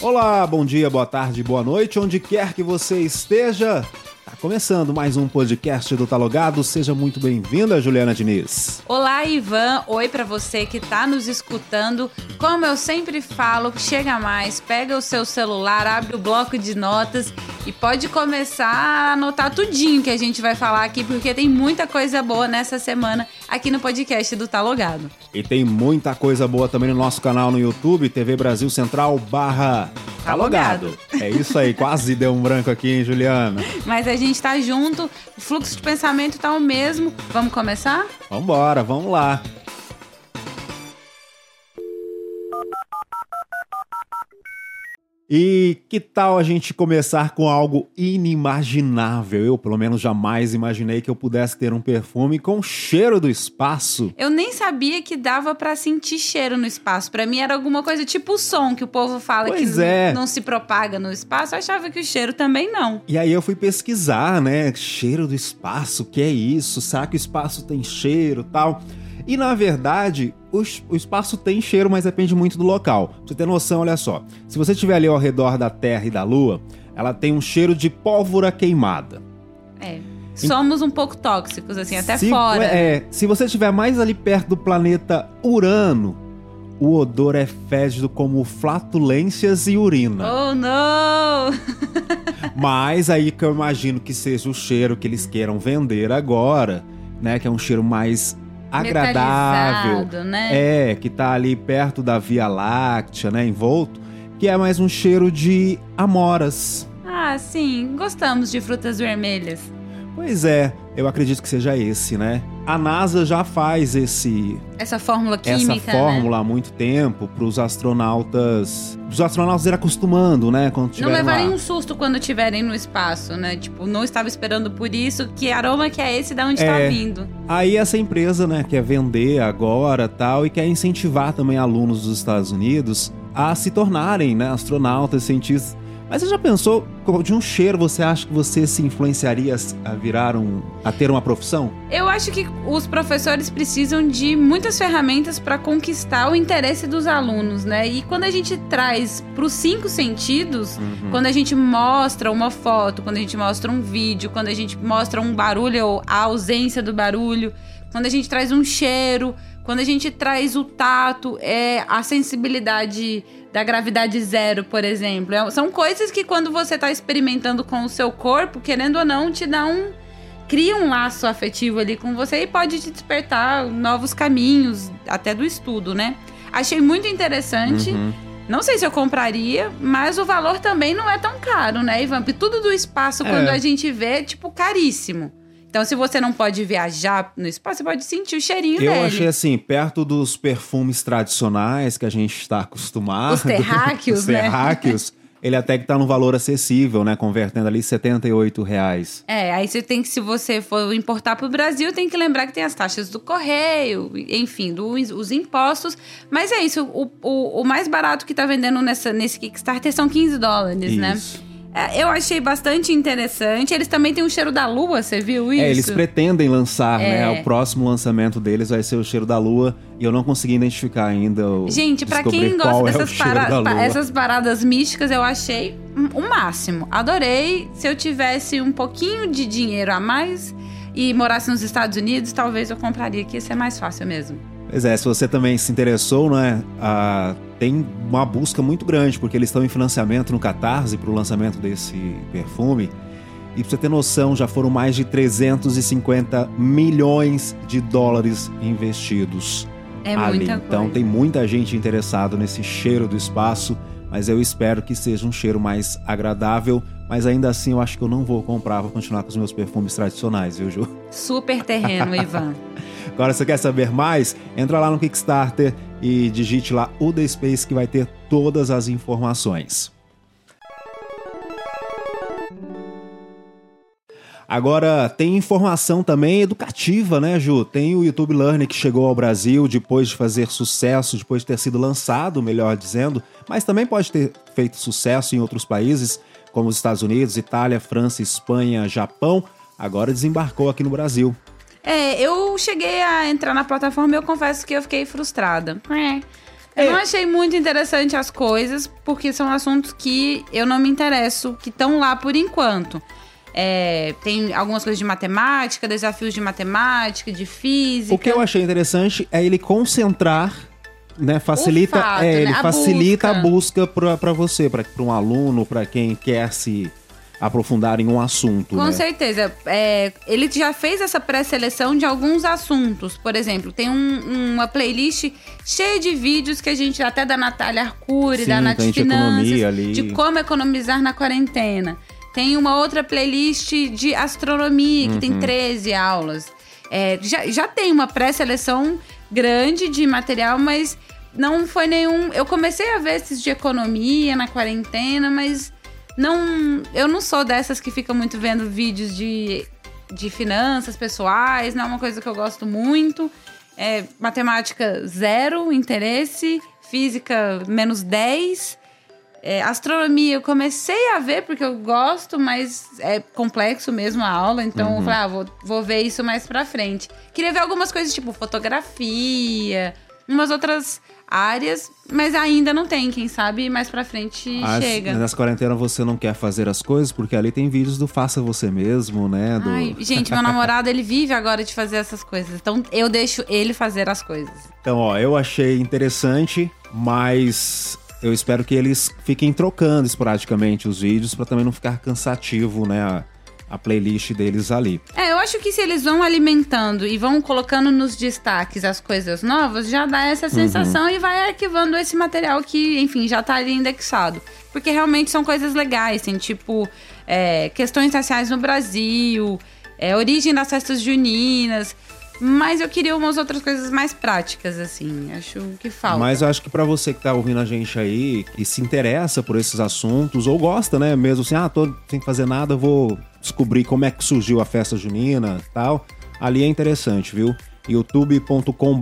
Olá, bom dia, boa tarde, boa noite, onde quer que você esteja. Tá começando mais um podcast do Talogado. Seja muito bem-vinda, Juliana Diniz. Olá, Ivan. Oi para você que tá nos escutando. Como eu sempre falo, chega mais, pega o seu celular, abre o bloco de notas e pode começar a anotar tudinho que a gente vai falar aqui, porque tem muita coisa boa nessa semana aqui no podcast do Talogado. E tem muita coisa boa também no nosso canal no YouTube, TV Brasil Central barra Talogado. É isso aí, quase deu um branco aqui, hein, Juliana? Mas a gente tá junto, o fluxo de pensamento tá o mesmo. Vamos começar? Vambora, vamos lá. E que tal a gente começar com algo inimaginável? Eu, pelo menos, jamais imaginei que eu pudesse ter um perfume com cheiro do espaço. Eu nem sabia que dava para sentir cheiro no espaço. Para mim era alguma coisa tipo o som que o povo fala pois que é. não se propaga no espaço. Eu achava que o cheiro também não. E aí eu fui pesquisar, né? Cheiro do espaço, o que é isso? Será que o espaço tem cheiro tal? E na verdade, o, o, espaço tem cheiro, mas depende muito do local. Pra você ter noção, olha só. Se você estiver ali ao redor da Terra e da Lua, ela tem um cheiro de pólvora queimada. É. Somos um pouco tóxicos, assim, até se, fora. É, se você estiver mais ali perto do planeta Urano, o odor é fédido como flatulências e urina. Oh, não! Mas aí que eu imagino que seja o cheiro que eles queiram vender agora, né? Que é um cheiro mais agradável, né? É, que tá ali perto da Via Láctea, né, envolto, que é mais um cheiro de amoras. Ah, sim, gostamos de frutas vermelhas. Pois é, eu acredito que seja esse, né? A NASA já faz esse essa fórmula química, essa fórmula né? há muito tempo para os astronautas, os astronautas ir acostumando, né, quando Não levarem um susto quando estiverem no espaço, né? Tipo, não estava esperando por isso, que aroma que é esse, da onde está É. vindo? Aí essa empresa, né, quer vender agora, tal, e quer incentivar também alunos dos Estados Unidos a se tornarem, né, astronautas, cientistas. Mas você já pensou, de um cheiro, você acha que você se influenciaria a virar um. a ter uma profissão? Eu acho que os professores precisam de muitas ferramentas para conquistar o interesse dos alunos, né? E quando a gente traz para os cinco sentidos, quando a gente mostra uma foto, quando a gente mostra um vídeo, quando a gente mostra um barulho ou a ausência do barulho, quando a gente traz um cheiro, quando a gente traz o tato, é a sensibilidade da gravidade zero, por exemplo. É- São coisas que quando você está experimentando com o seu corpo, querendo ou não, te dá um cria um laço afetivo ali com você e pode te despertar novos caminhos, até do estudo, né? Achei muito interessante. Uhum. Não sei se eu compraria, mas o valor também não é tão caro, né, Ivan? Porque tudo do espaço, É. quando a gente vê, é tipo caríssimo. Então, se você não pode viajar no espaço, você pode sentir o cheirinho Eu dele. achei assim, perto dos perfumes tradicionais que a gente está acostumado. Os terráqueos, os né? terráqueos, ele até que tá num valor acessível, né? Convertendo ali 78 reais. É, aí você tem que, se você for importar para o Brasil, tem que lembrar que tem as taxas do correio, enfim, dos, os impostos. Mas é isso, o, o, o mais barato que tá vendendo nessa, nesse Kickstarter são 15 dólares, né? Isso. É, eu achei bastante interessante. Eles também têm o cheiro da lua, você viu isso? É, eles pretendem lançar, É. né? O próximo lançamento deles vai ser o cheiro da lua. E eu não consegui identificar ainda o. Gente, pra descobrir quem gosta é dessas, cheiro para- da essas paradas místicas, eu achei o máximo. Adorei. Se eu tivesse um pouquinho de dinheiro a mais e morasse nos Estados Unidos, talvez eu compraria, que ia ser mais fácil mesmo. Pois é, se você também se interessou, né? ah, tem uma busca muito grande, porque eles estão em financiamento no Catarse para o lançamento desse perfume. E pra você ter noção, já foram mais de 350 milhões de dólares investidos. É ali. Então coisa. tem muita gente interessada nesse cheiro do espaço, mas eu espero que seja um cheiro mais agradável. Mas ainda assim eu acho que eu não vou comprar, vou continuar com os meus perfumes tradicionais, viu, Ju? Super terreno, Ivan. Agora, você quer saber mais? Entra lá no Kickstarter e digite lá o The Space que vai ter todas as informações. Agora, tem informação também educativa, né, Ju? Tem o YouTube Learning que chegou ao Brasil depois de fazer sucesso, depois de ter sido lançado, melhor dizendo, mas também pode ter feito sucesso em outros países, como os Estados Unidos, Itália, França, Espanha, Japão. Agora desembarcou aqui no Brasil. É, eu cheguei a entrar na plataforma e eu confesso que eu fiquei frustrada. É. Eu não achei muito interessante as coisas, porque são assuntos que eu não me interesso, que estão lá por enquanto. É, tem algumas coisas de matemática, desafios de matemática, de física. O que eu achei interessante é ele concentrar, né? Facilita, fato, é, né? ele A facilita busca. a busca pra, pra você, pra um aluno, pra quem quer se aprofundar em um assunto. Com né? certeza. É, ele já fez essa pré-seleção de alguns assuntos. Por exemplo, tem um- uma playlist cheia de vídeos que a gente, até da Natália Arcuri, Sim, da Nath tem de Finanças, como economizar na quarentena. Tem uma outra playlist de astronomia, que tem Uhum. 13 aulas. É, já, já tem uma pré-seleção grande de material, mas não foi nenhum. Eu comecei a ver esses de economia na quarentena, mas não. Eu não sou dessas que ficam muito vendo vídeos de, de finanças pessoais, não é uma coisa que eu gosto muito. É, matemática, zero interesse. Física, menos 10. É, astronomia, eu comecei a ver porque eu gosto, mas é complexo mesmo a aula, então eu falei, ah, vou, vou ver isso mais pra frente. Queria ver algumas coisas tipo fotografia, umas outras áreas, mas ainda não tem, quem sabe mais pra frente As- chega. Nessa quarentena você não quer fazer as coisas, porque ali tem vídeos do faça você mesmo, né? Do... Ai, gente, meu namorado, ele vive agora de fazer essas coisas. Então eu deixo ele fazer as coisas. Então, ó, eu achei interessante, mas eu espero que eles fiquem trocando esporadicamente os vídeos pra também não ficar cansativo, né? A, playlist deles ali. É, eu acho que se eles vão alimentando e vão colocando nos destaques as coisas novas, já dá essa sensação e vai arquivando esse material que, enfim, já tá ali indexado. Porque realmente são coisas legais, tem tipo é, questões raciais no Brasil, é, origem das festas juninas. Mas eu queria umas outras coisas mais práticas, assim. Acho que falta. Mas eu acho que pra você que tá ouvindo a gente aí, que se interessa por esses assuntos, ou gosta, né? Mesmo assim, ah, tô sem fazer nada, vou descobrir como é que surgiu a festa junina tal. Ali é interessante, viu? youtube.com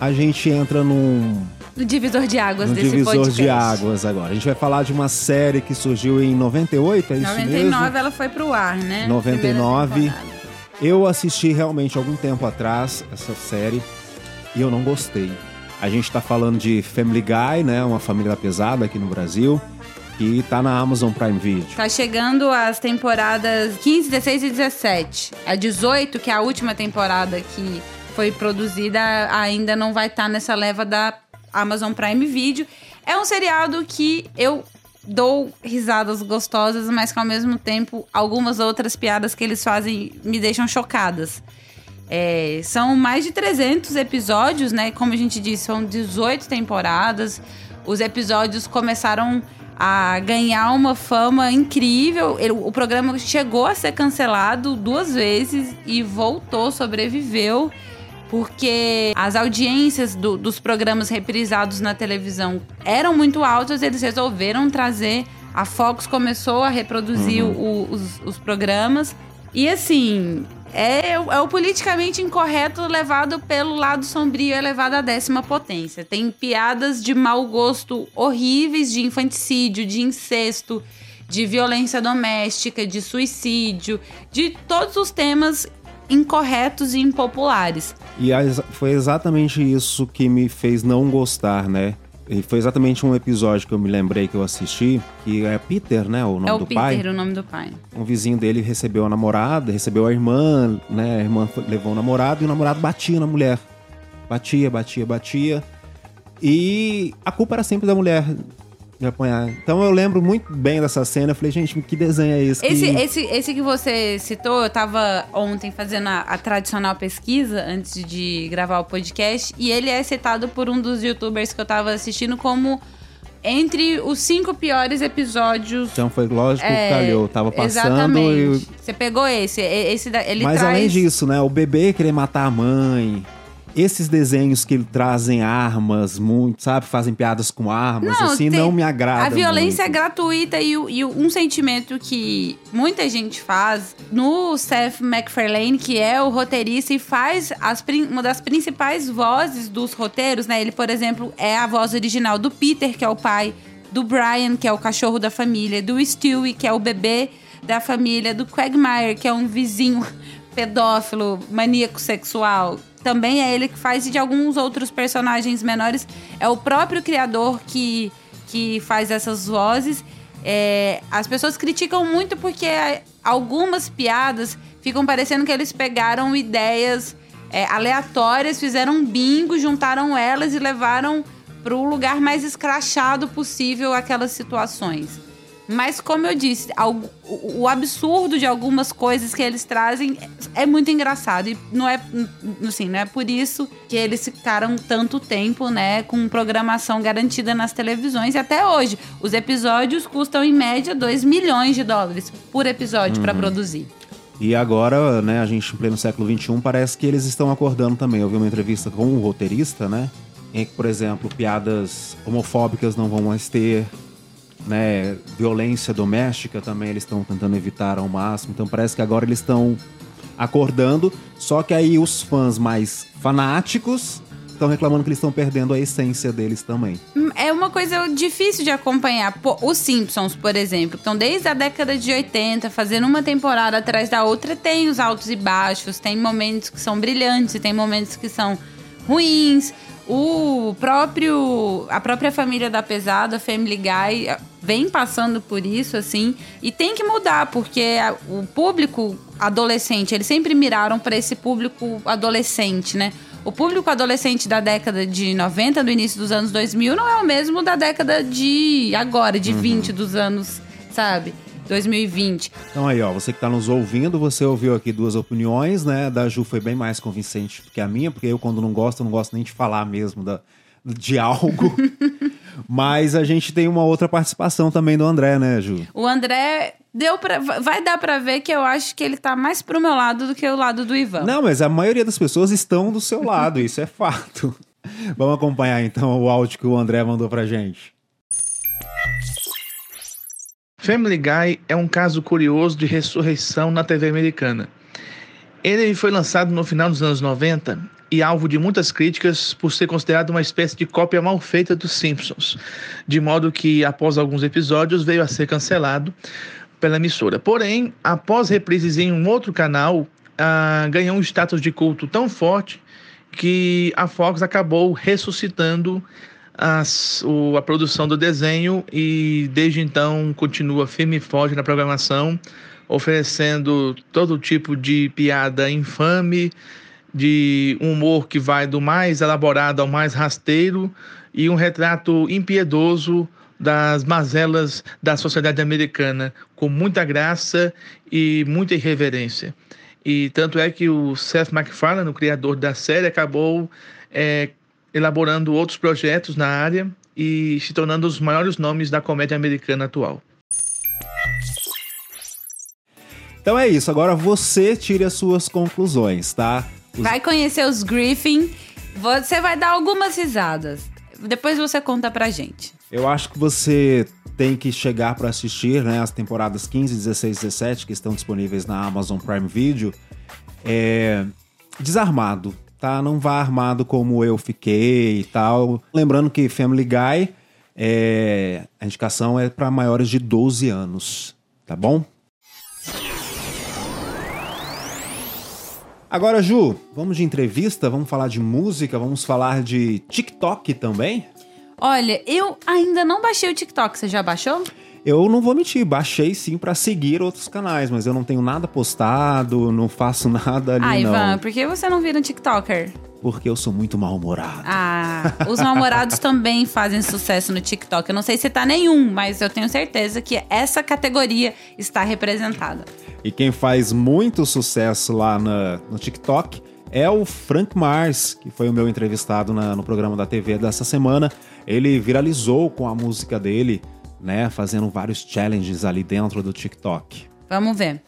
A gente entra num, No divisor de águas num desse divisor podcast. de águas agora. A gente vai falar de uma série que surgiu em 98, é isso 99 mesmo? ela foi pro ar, né? 99. Primeira temporada. Eu assisti realmente algum tempo atrás essa série e eu não gostei. A gente tá falando de Family Guy, né? Uma família pesada aqui no Brasil. Que tá na Amazon Prime Video. Tá chegando as temporadas 15, 16 e 17. A 18, que é a última temporada que foi produzida, ainda não vai estar nessa leva da Amazon Prime Video. É um seriado que eu dou risadas gostosas, mas que ao mesmo tempo algumas outras piadas que eles fazem me deixam chocadas. É, são mais de 300 episódios, né? Como a gente disse, são 18 temporadas. Os episódios começaram a ganhar uma fama incrível. O programa chegou a ser cancelado duas vezes e voltou, sobreviveu. Porque as audiências do- dos programas reprisados na televisão eram muito altas, eles resolveram trazer. A Fox começou a reproduzir o- os, os programas. E assim, é, o- é o politicamente incorreto levado pelo lado sombrio, é levado à décima potência. Tem piadas de mau gosto horríveis, de infanticídio, de incesto, de violência doméstica, de suicídio, de todos os temas incorretos e impopulares. E foi exatamente isso que me fez não gostar, né? E foi exatamente um episódio que eu me lembrei que eu assisti, que é Peter, né? O nome é o do Peter, pai. o nome do pai. Um vizinho dele recebeu a namorada, recebeu a irmã, né? A irmã levou o namorado e o namorado batia na mulher. Batia, batia, batia. E a culpa era sempre da mulher de apanhar. Então eu lembro muito bem dessa cena. Eu falei, gente, que desenho é esse? Esse, que... esse, esse que você citou, eu tava ontem fazendo a, a tradicional pesquisa antes de gravar o podcast, e ele é citado por um dos youtubers que eu tava assistindo como entre os cinco piores episódios. Então foi lógico que É, calhou. Tava passando Exatamente. e Você pegou esse. esse ele Mas traz... além disso, né? O bebê querer matar a mãe. Esses desenhos que trazem armas, muito, sabe? Fazem piadas com armas, assim, tem- não me agrada A violência é muito. gratuita e, e um sentimento que muita gente faz no Seth MacFarlane, que é o roteirista e faz as uma das principais vozes dos roteiros, né? Ele, por exemplo, é a voz original do Peter, que é o pai, do Brian, que é o cachorro da família, do Stewie, que é o bebê da família, do Quagmire, que é um vizinho pedófilo, maníaco sexual. Também é ele que faz e de alguns outros personagens menores. É o próprio criador que, que faz essas vozes. É, as pessoas criticam muito porque algumas piadas ficam parecendo que eles pegaram ideias é, aleatórias, fizeram um bingo, juntaram elas e levaram para o lugar mais escrachado possível aquelas situações. Mas como eu disse, o absurdo de algumas coisas que eles trazem é muito engraçado e não é assim, não é por isso que eles ficaram tanto tempo, né, com programação garantida nas televisões e até hoje os episódios custam em média 2 milhões de dólares por episódio para produzir. E agora, né, a gente em pleno século XXI, parece que eles estão acordando também. Eu vi uma entrevista com um roteirista, né? Em que, por exemplo, piadas homofóbicas não vão mais ter, né? Violência doméstica também eles estão tentando evitar ao máximo. Então parece que agora eles estão acordando. Só que aí os fãs mais fanáticos estão reclamando que eles estão perdendo a essência deles também. É uma coisa difícil de acompanhar. Os Simpsons, por exemplo, estão desde a década de 80, fazendo uma temporada atrás da outra, tem os altos e baixos, tem momentos que são brilhantes tem momentos que são ruins. O próprio a própria família da pesada, Family Guy, vem passando por isso assim, e tem que mudar, porque o público adolescente, eles sempre miraram para esse público adolescente, né? O público adolescente da década de 90, do início dos anos 2000, não é o mesmo da década de agora, de 20 dos anos, sabe? 2020. Então aí, ó, você que tá nos ouvindo, você ouviu aqui duas opiniões, né? Da Ju foi bem mais convincente do que a minha, porque eu, quando não gosto, não gosto nem de falar mesmo da, de algo. Mas a gente tem uma outra participação também do André, né, Ju? O André deu pra, vai dar pra ver que eu acho que ele tá mais pro meu lado do que o lado do Ivan. Não, mas a maioria das pessoas estão do seu lado, isso é fato. Vamos acompanhar então o áudio que o André mandou pra gente. Family Guy é um caso curioso de ressurreição na TV americana. Ele foi lançado no final dos anos 90 e alvo de muitas críticas por ser considerado uma espécie de cópia mal feita dos Simpsons, de modo que, após alguns episódios, veio a ser cancelado pela emissora. Porém, após reprises em um outro canal, ah, ganhou um status de culto tão forte que a Fox acabou ressuscitando as- o- a produção do desenho e desde então continua firme e forte na programação, oferecendo todo tipo de piada infame, de humor que vai do mais elaborado ao mais rasteiro e um retrato impiedoso das mazelas da sociedade americana, com muita graça e muita irreverência. E tanto é que o Seth MacFarlane, o criador da série, acabou é, elaborando outros projetos na área e se tornando os maiores nomes da comédia americana atual. Então é isso, agora você tire as suas conclusões, tá? Os- Vai conhecer os Griffin, você vai dar algumas risadas. Depois você conta pra gente. Eu acho que você tem que chegar para assistir né, as temporadas 15, 16 17 que estão disponíveis na Amazon Prime Video é, desarmado, tá? Não vá armado como eu fiquei e tal. Lembrando que Family Guy, é, a indicação é para maiores de 12 anos, tá bom? Agora, Ju, vamos de entrevista, vamos falar de música, vamos falar de TikTok também? Olha, eu ainda não baixei o TikTok. Você já baixou? Eu não vou mentir, baixei sim pra seguir outros canais, mas eu não tenho nada postado, não faço nada ali ah, não. Ivan, por que você não vira um TikToker? Porque eu sou muito mal-humorado. Ah, os namorados também fazem sucesso no TikTok. Eu não sei se tá nenhum, mas eu tenho certeza que essa categoria está representada. E quem faz muito sucesso lá na- no TikTok é o Frank Mars, que foi o meu entrevistado na- no programa da TV dessa semana. Ele viralizou com a música dele, né? Fazendo vários challenges ali dentro do TikTok. Vamos ver.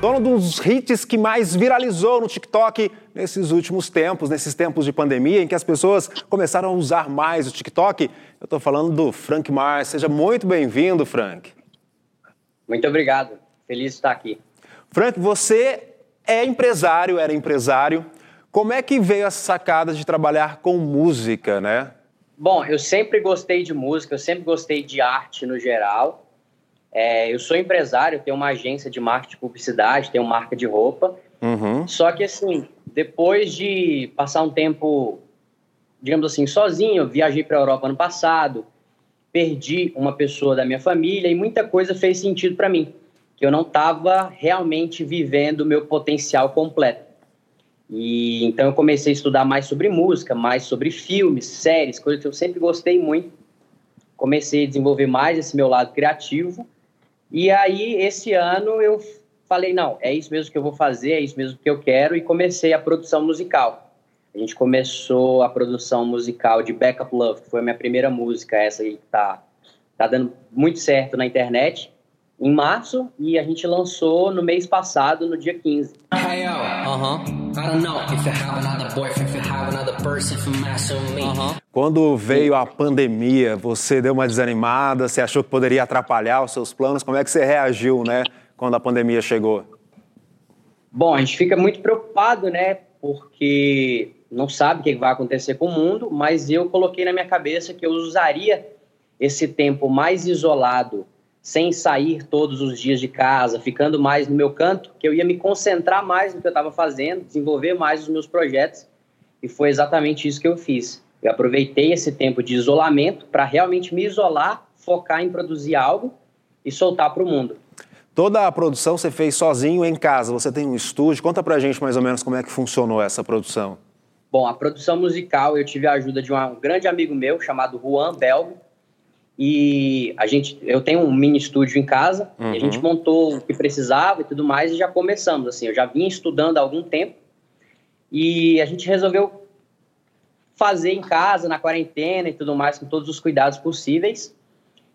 dono dos hits que mais viralizou no TikTok nesses últimos tempos, nesses tempos de pandemia, em que as pessoas começaram a usar mais o TikTok. Eu estou falando do Frank Mars. Seja muito bem-vindo, Frank. Muito obrigado. Feliz de estar aqui. Frank, você é empresário, era empresário. Como é que veio essa sacada de trabalhar com música, né? Bom, eu sempre gostei de música, eu sempre gostei de arte no geral. É, eu sou empresário, tenho uma agência de marketing e publicidade, tenho marca de roupa. Uhum. Só que, assim, depois de passar um tempo, digamos assim, sozinho, eu viajei para a Europa ano passado, perdi uma pessoa da minha família e muita coisa fez sentido para mim, que eu não estava realmente vivendo o meu potencial completo. E então eu comecei a estudar mais sobre música, mais sobre filmes, séries, coisas que eu sempre gostei muito. Comecei a desenvolver mais esse meu lado criativo. E aí esse ano eu falei, não, é isso mesmo que eu vou fazer, é isso mesmo que eu quero e comecei a produção musical. A gente começou a produção musical de Backup Love, que foi a minha primeira música, essa aí que tá tá dando muito certo na internet em março e a gente lançou no mês passado, no dia 15. Hey yo, uh-huh. I don't know if you have another boyfriend, if you have another person for messing me. Uh-huh. Quando veio a pandemia, você deu uma desanimada, você achou que poderia atrapalhar os seus planos? Como é que você reagiu, né, quando a pandemia chegou? Bom, a gente fica muito preocupado, né, porque não sabe o que vai acontecer com o mundo, mas eu coloquei na minha cabeça que eu usaria esse tempo mais isolado sem sair todos os dias de casa, ficando mais no meu canto, que eu ia me concentrar mais no que eu estava fazendo, desenvolver mais os meus projetos. E foi exatamente isso que eu fiz. Eu aproveitei esse tempo de isolamento para realmente me isolar, focar em produzir algo e soltar para o mundo. Toda a produção você fez sozinho em casa, você tem um estúdio. Conta pra gente mais ou menos como é que funcionou essa produção. Bom, a produção musical eu tive a ajuda de um grande amigo meu chamado Juan Belgo, e a gente, eu tenho um mini estúdio em casa, uhum. e a gente montou o que precisava e tudo mais e já começamos assim. Eu já vinha estudando há algum tempo e a gente resolveu fazer em casa na quarentena e tudo mais com todos os cuidados possíveis.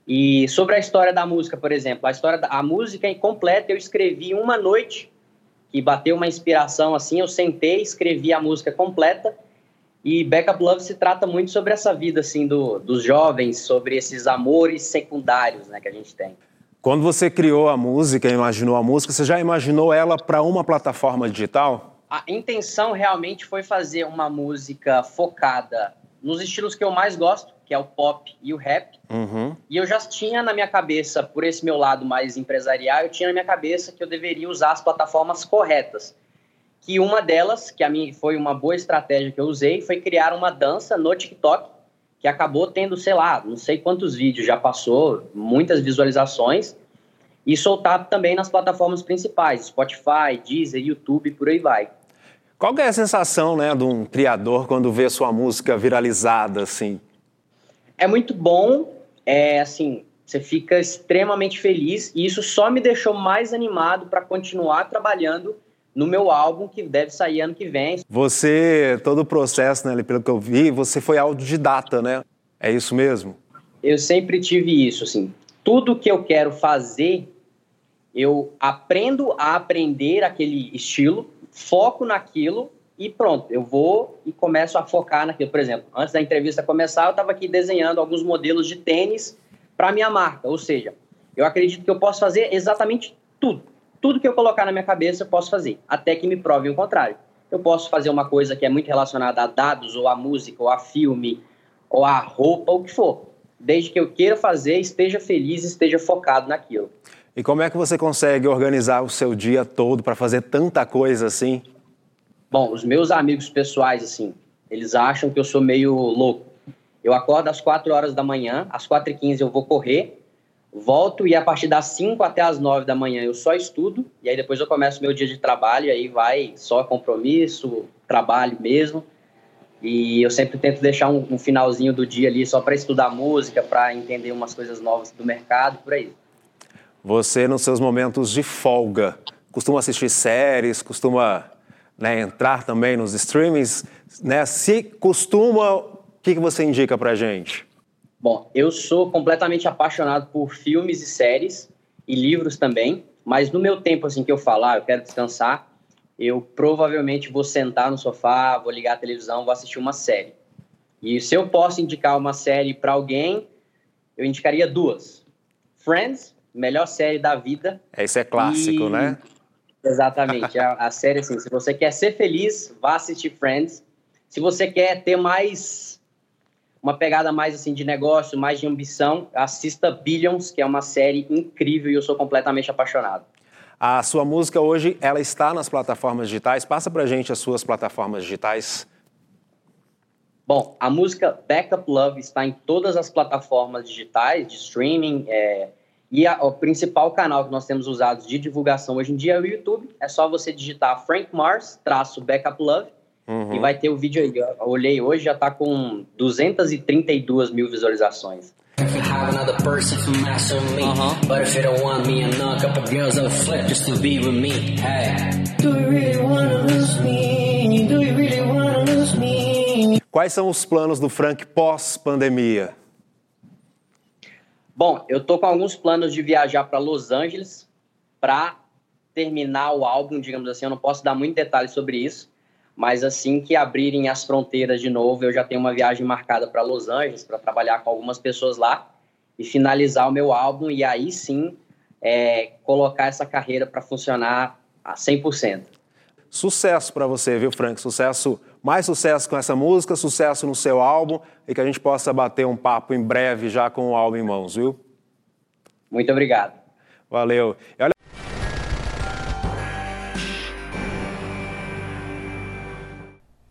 E sobre a história da música, por exemplo, a história da a música incompleta eu escrevi uma noite que bateu uma inspiração assim, eu sentei, escrevi a música completa e Backup Love se trata muito sobre essa vida assim do, dos jovens, sobre esses amores secundários, né, que a gente tem. Quando você criou a música, imaginou a música, você já imaginou ela para uma plataforma digital? A intenção realmente foi fazer uma música focada nos estilos que eu mais gosto, que é o pop e o rap. Uhum. E eu já tinha na minha cabeça, por esse meu lado mais empresarial, eu tinha na minha cabeça que eu deveria usar as plataformas corretas que uma delas, que a mim foi uma boa estratégia que eu usei, foi criar uma dança no TikTok, que acabou tendo, sei lá, não sei quantos vídeos já passou, muitas visualizações, e soltar também nas plataformas principais, Spotify, Deezer, YouTube, por aí vai. Qual é a sensação, né, de um criador quando vê sua música viralizada, assim? É muito bom, é assim, você fica extremamente feliz, e isso só me deixou mais animado para continuar trabalhando no meu álbum que deve sair ano que vem. Você, todo o processo, né, pelo que eu vi, você foi autodidata, né? É isso mesmo? Eu sempre tive isso, assim. Tudo que eu quero fazer, eu aprendo a aprender aquele estilo, foco naquilo e pronto, eu vou e começo a focar naquilo. Por exemplo, antes da entrevista começar, eu estava aqui desenhando alguns modelos de tênis para minha marca, ou seja, eu acredito que eu posso fazer exatamente tudo tudo que eu colocar na minha cabeça eu posso fazer, até que me prove o contrário. Eu posso fazer uma coisa que é muito relacionada a dados, ou a música, ou a filme, ou a roupa, ou o que for. Desde que eu queira fazer, esteja feliz, esteja focado naquilo. E como é que você consegue organizar o seu dia todo para fazer tanta coisa assim? Bom, os meus amigos pessoais, assim, eles acham que eu sou meio louco. Eu acordo às 4 horas da manhã, às 4h15 eu vou correr, volto e a partir das 5 até as 9 da manhã eu só estudo, e aí depois eu começo meu dia de trabalho, e aí vai só compromisso, trabalho mesmo. E eu sempre tento deixar um, um finalzinho do dia ali só para estudar música, para entender umas coisas novas do mercado, por aí. Você, nos seus momentos de folga, costuma assistir séries, costuma né, entrar também nos streamings, né? Se costuma, o que, que você indica para gente? Bom, eu sou completamente apaixonado por filmes e séries e livros também. Mas no meu tempo, assim, que eu falar, eu quero descansar, eu provavelmente vou sentar no sofá, vou ligar a televisão, vou assistir uma série. E se eu posso indicar uma série para alguém, eu indicaria duas. Friends, melhor série da vida. Esse é clássico, E- né? Exatamente. a, a série, assim, se você quer ser feliz, vá assistir Friends. Se você quer ter mais uma pegada mais assim de negócio, mais de ambição, assista Billions, que é uma série incrível e eu sou completamente apaixonado. A sua música hoje, ela está nas plataformas digitais. Passa pra gente as suas plataformas digitais. Bom, a música Backup Love está em todas as plataformas digitais de streaming. é, e a- o principal canal que nós temos usado de divulgação hoje em dia é o YouTube. É só você digitar Frank Mars, traço Backup Love, e vai ter o vídeo aí. Eu olhei hoje, já está com 232 mil visualizações. Quais são os planos do Frank pós-pandemia? Bom, eu tô com alguns planos de viajar para Los Angeles para terminar o álbum, digamos assim. Eu não posso dar muito detalhe sobre isso, mas assim que abrirem as fronteiras de novo, eu já tenho uma viagem marcada para Los Angeles para trabalhar com algumas pessoas lá e finalizar o meu álbum e aí sim é, colocar essa carreira para funcionar a 100%. Sucesso pra você, viu, Frank? Sucesso, mais sucesso com essa música, sucesso no seu álbum e que a gente possa bater um papo em breve já com o álbum em mãos, viu? Muito obrigado. Valeu. E olha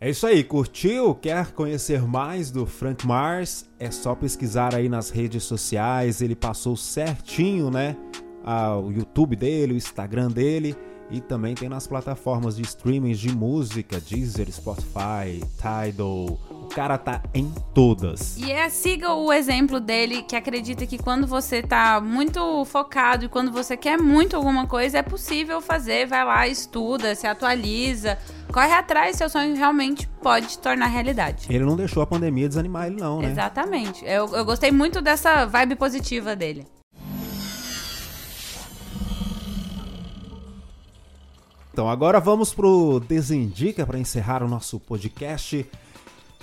É isso aí, curtiu? Quer conhecer mais do Frank Mars? É só pesquisar aí nas redes sociais. Ele passou certinho, né? Ah, o YouTube dele, o Instagram dele e também tem nas plataformas de streaming de música, Deezer, Spotify, Tidal. O cara tá em todas. E é, siga o exemplo dele, que acredita que quando você tá muito focado e quando você quer muito alguma coisa, é possível fazer. Vai lá, estuda, se atualiza, corre atrás, seu sonho realmente pode se tornar realidade. Ele não deixou a pandemia desanimar ele não, né? Exatamente. Eu, eu gostei muito dessa vibe positiva dele. Então agora vamos pro Desindica para encerrar o nosso podcast.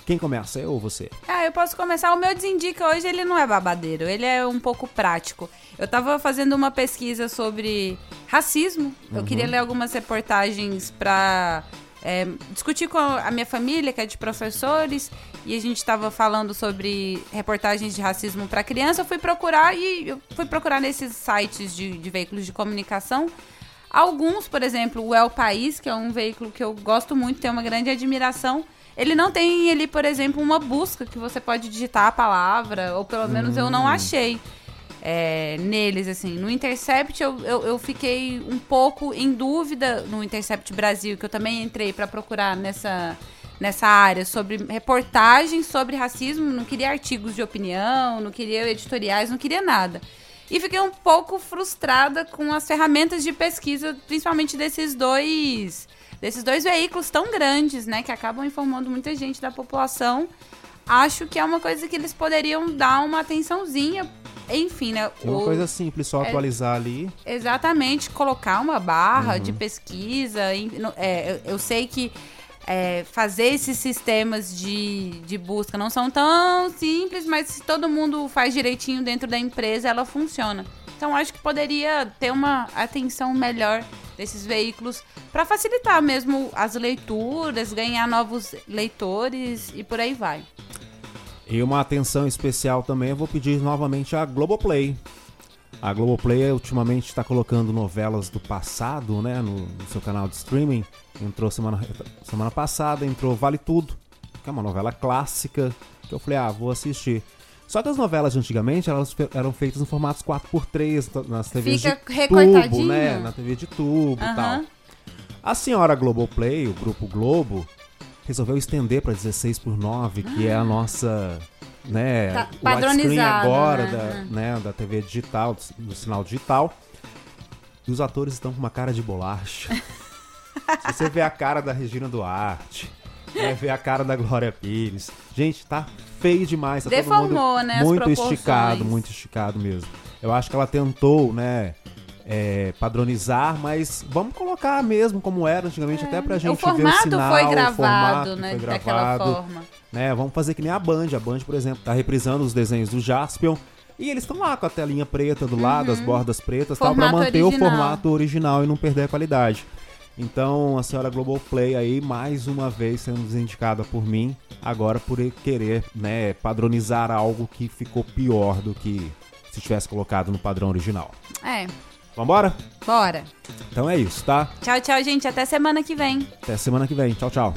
Quem começa, eu ou você? Ah, eu posso começar. O meu desindica hoje, ele não é babadeiro, ele é um pouco prático. Eu tava fazendo uma pesquisa sobre racismo. Eu queria ler algumas reportagens pra é, discutir com a minha família, que é de professores, e a gente tava falando sobre reportagens de racismo pra criança. Eu fui procurar e eu fui procurar nesses sites de, de veículos de comunicação. Alguns, por exemplo, o El País, que é um veículo que eu gosto muito, tenho uma grande admiração. Ele não tem ali, por exemplo, uma busca que você pode digitar a palavra, ou pelo menos eu não achei é, neles, assim. No Intercept eu, eu, eu fiquei um pouco em dúvida, no Intercept Brasil, que eu também entrei para procurar nessa, nessa área, sobre reportagens sobre racismo. Não queria artigos de opinião, não queria editoriais, não queria nada. E fiquei um pouco frustrada com as ferramentas de pesquisa, principalmente desses dois desses dois veículos tão grandes, né, que acabam informando muita gente da população. Acho que é uma coisa que eles poderiam dar uma atençãozinha, enfim, né? É uma o- coisa simples, só atualizar ali. Exatamente, colocar uma barra de pesquisa. é, eu, eu sei que é, fazer esses sistemas de, de busca não são tão simples, mas se todo mundo faz direitinho dentro da empresa, ela funciona. Então acho que poderia ter uma atenção melhor desses veículos para facilitar mesmo as leituras, ganhar novos leitores e por aí vai. E uma atenção especial também eu vou pedir novamente a Globoplay. A Globoplay ultimamente está colocando novelas do passado, né, no, no seu canal de streaming. Entrou semana, semana passada, entrou Vale Tudo, que é uma novela clássica, que eu falei, ah, vou assistir. Só que as novelas de antigamente, elas eram feitas em formatos 4x3, t- nas TVs Fica de tubo, né, na TV de tubo e tal. A senhora Globoplay, o grupo Globo, resolveu estender para 16 por 9, que é a nossa, né, Tá agora né? da, né, da TV digital, do sinal digital. E os atores estão com uma cara de bolacha. Se você vê a cara da Regina Duarte, né, vê a cara da Glória Pires, gente, tá feio demais. Tá Deformou, mundo né, muito esticado, muito esticado mesmo. Eu acho que ela tentou, né, é, padronizar, mas vamos colocar mesmo como era antigamente, até pra gente É. o formato ver o sinal, foi o gravado, formato né? foi daquela gravado, forma. né? Vamos fazer que nem a Band. A Band, por exemplo, tá reprisando os desenhos do Jaspion. E eles estão lá com a telinha preta do lado, as bordas pretas, tal, pra Uhum. Formato manter o original. formato original e não perder a qualidade. Então, a senhora Globoplay aí, mais uma vez sendo desindicada por mim, agora por querer, né, padronizar algo que ficou pior do que se tivesse colocado no padrão original. É, Vambora? bora. Então é isso, tá? Tchau, tchau, gente. Até semana que vem. Até semana que vem. Tchau, tchau.